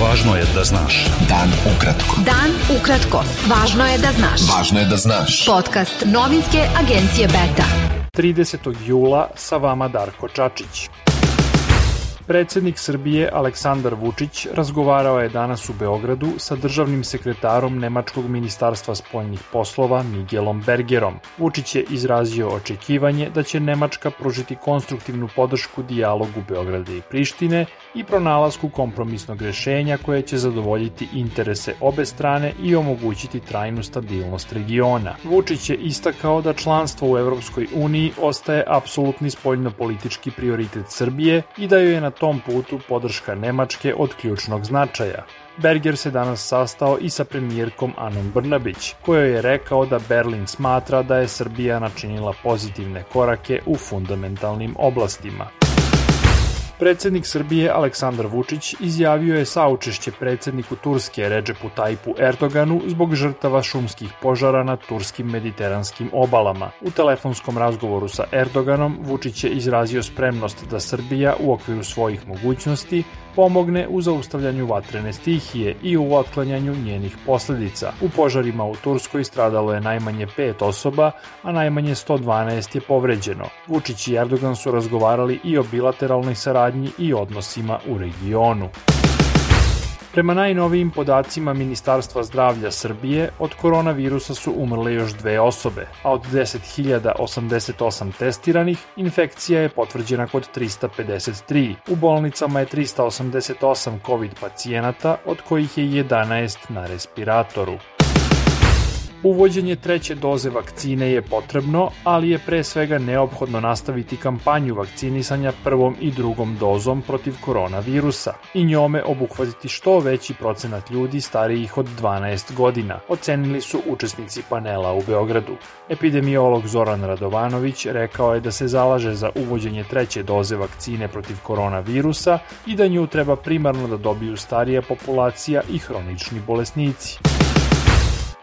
Važno je da znaš. Dan ukratko. Dan ukratko. Važno je da znaš. Važno je da znaš. Podcast novinske agencije Beta. 30. jula sa vama Darko Čačić. Predsednik Srbije Aleksandar Vučić razgovarao je danas u Beogradu sa državnim sekretarom Nemačkog ministarstva spoljnih poslova Miguelom Bergerom. Vučić je izrazio očekivanje da će Nemačka pružiti konstruktivnu podršku dijalogu Beograda i Prištine i pronalasku kompromisnog rešenja koje će zadovoljiti interese obe strane i omogućiti trajnu stabilnost regiona. Vučić je istakao da članstvo u Evropskoj uniji ostaje apsolutni spoljnopolitički prioritet Srbije i da joj je na tom putu podrška Nemačke od ključnog značaja. Berger se danas sastao i sa premijerkom Anom Brnabić, kojoj je rekao da Berlin smatra da je Srbija načinila pozitivne korake u fundamentalnim oblastima. Predsednik Srbije Aleksandar Vučić izjavio je saučešće predsedniku Turske Redžepu Tajpu Erdoganu zbog žrtava šumskih požara na turskim mediteranskim obalama. U telefonskom razgovoru sa Erdoganom Vučić je izrazio spremnost da Srbija u okviru svojih mogućnosti pomogne u zaustavljanju vatrene stihije i u otklanjanju njenih posledica. U požarima u Turskoj stradalo je najmanje pet osoba, a najmanje 112 je povređeno. Vučić i Erdogan su razgovarali i o bilateralnoj saradnji i odnosima u regionu. Prema najnovijim podacima Ministarstva zdravlja Srbije, od koronavirusa su umrle još dve osobe, a od 10.088 testiranih, infekcija je potvrđena kod 353. U bolnicama je 388 COVID pacijenata, od kojih je 11 na respiratoru. Uvođenje treće doze vakcine je potrebno, ali je pre svega neophodno nastaviti kampanju vakcinisanja prvom i drugom dozom protiv koronavirusa i njome obuhvatiti što veći procenat ljudi starijih od 12 godina, ocenili su učesnici panela u Beogradu. Epidemiolog Zoran Radovanović rekao je da se zalaže za uvođenje treće doze vakcine protiv koronavirusa i da nju treba primarno da dobiju starija populacija i hronični bolesnici.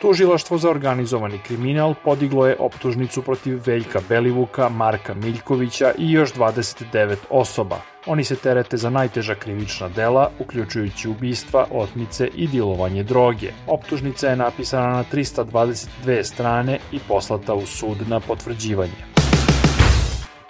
Tužilaštvo za organizovani kriminal podiglo je optužnicu protiv Veljka Belivuka, Marka Miljkovića i još 29 osoba. Oni se terete za najteža krivična dela, uključujući ubistva, otmice i dilovanje droge. Optužnica je napisana na 322 strane i poslata u sud na potvrđivanje.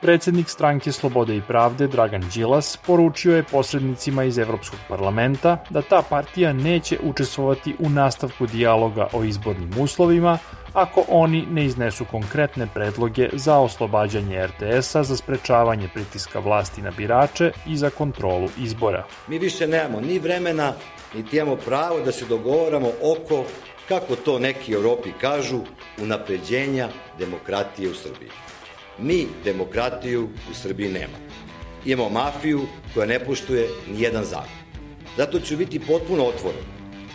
Predsednik stranke Slobode i pravde Dragan Đilas poručio je posrednicima iz Evropskog parlamenta da ta partija neće učestvovati u nastavku dijaloga o izbornim uslovima ako oni ne iznesu konkretne predloge za oslobađanje RTS-a za sprečavanje pritiska vlasti na birače i za kontrolu izbora. Mi više nemamo ni vremena, niti imamo pravo da se dogovoramo oko, kako to neki Europi kažu, unapređenja demokratije u Srbiji. Mi demokratiju u Srbiji nema. Imamo mafiju koja ne poštuje ni jedan zakon. Zato ću biti potpuno otvoren.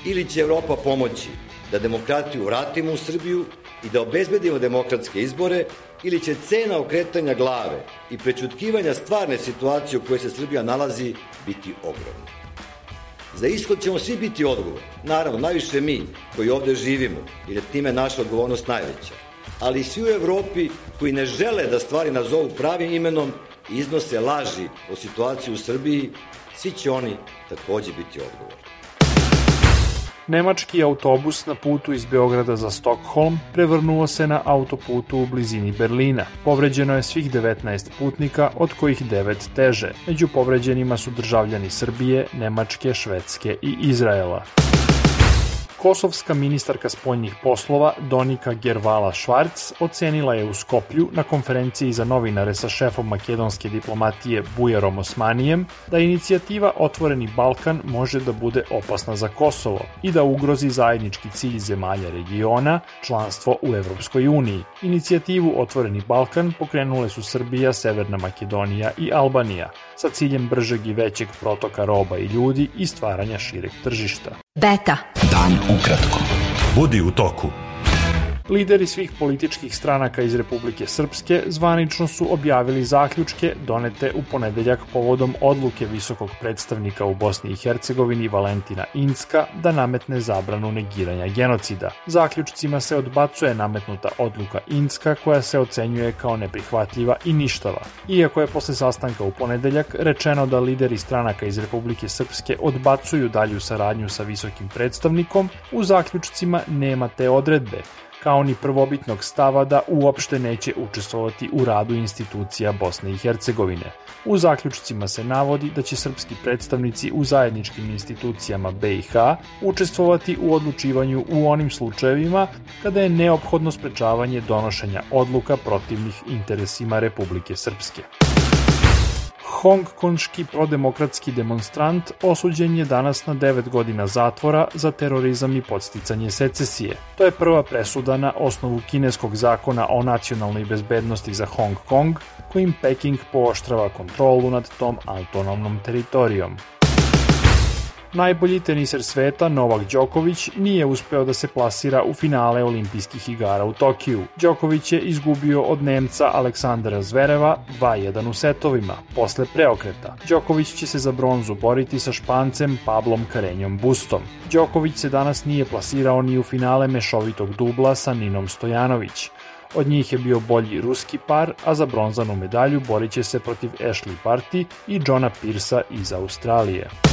Ili će Evropa pomoći da demokratiju vratimo u Srbiju i da obezbedimo demokratske izbore, ili će cena okretanja glave i prečutkivanja stvarne situacije u kojoj se Srbija nalazi biti ogromna. Za ishod ćemo svi biti odgovorni. Naravno, najviše mi koji ovde živimo, jer je time naša odgovornost najveća ali i svi u Evropi koji ne žele da stvari nazovu pravim imenom i iznose laži o situaciji u Srbiji, svi će oni takođe biti odgovorni. Nemački autobus na putu iz Beograda za Stockholm prevrnuo se na autoputu u blizini Berlina. Povređeno je svih 19 putnika, od kojih 9 teže. Među povređenima su državljani Srbije, Nemačke, Švedske i Izraela. Kosovska ministarka spoljnih poslova Donika Gervala Švarc ocenila je u Skoplju na konferenciji za novinare sa šefom makedonske diplomatije Bujarom Osmanijem da inicijativa Otvoreni Balkan može da bude opasna za Kosovo i da ugrozi zajednički cilj zemalja regiona, članstvo u Evropskoj uniji. Inicijativu Otvoreni Balkan pokrenule su Srbija, Severna Makedonija i Albanija sa ciljem bržeg i većeg protoka roba i ljudi i stvaranja šireg tržišta. Beta. Dan ukratko. Budi u toku. Lideri svih političkih stranaka iz Republike Srpske zvanično su objavili zaključke donete u ponedeljak povodom odluke visokog predstavnika u Bosni i Hercegovini Valentina Inska da nametne zabranu negiranja genocida. Zaključcima se odbacuje nametnuta odluka Inska koja se ocenjuje kao neprihvatljiva i ništava. Iako je posle sastanka u ponedeljak rečeno da lideri stranaka iz Republike Srpske odbacuju dalju saradnju sa visokim predstavnikom, u zaključcima nema te odredbe, kao ni prvobitnog stava da uopšte neće učestvovati u radu institucija Bosne i Hercegovine. U zaključcima se navodi da će srpski predstavnici u zajedničkim institucijama BiH učestvovati u odlučivanju u onim slučajevima kada je neophodno sprečavanje donošenja odluka protivnih interesima Republike Srpske. Hongkonški prodemokratski demonstrant osuđen je danas na 9 godina zatvora za terorizam i podsticanje secesije. To je prva presuda na osnovu kineskog zakona o nacionalnoj bezbednosti za Hong Kong, kojim Peking pooštrava kontrolu nad tom autonomnom teritorijom. Najbolji teniser sveta Novak Đoković nije uspeo da se plasira u finale olimpijskih igara u Tokiju. Đoković je izgubio od Nemca Aleksandra Zvereva 2-1 u setovima, posle preokreta. Đoković će se za bronzu boriti sa Špancem Pablom Karenjom Bustom. Đoković se danas nije plasirao ni u finale mešovitog dubla sa Ninom Stojanović. Od njih je bio bolji ruski par, a za bronzanu medalju borit će se protiv Ashley Party i Johna Pirsa iz Australije.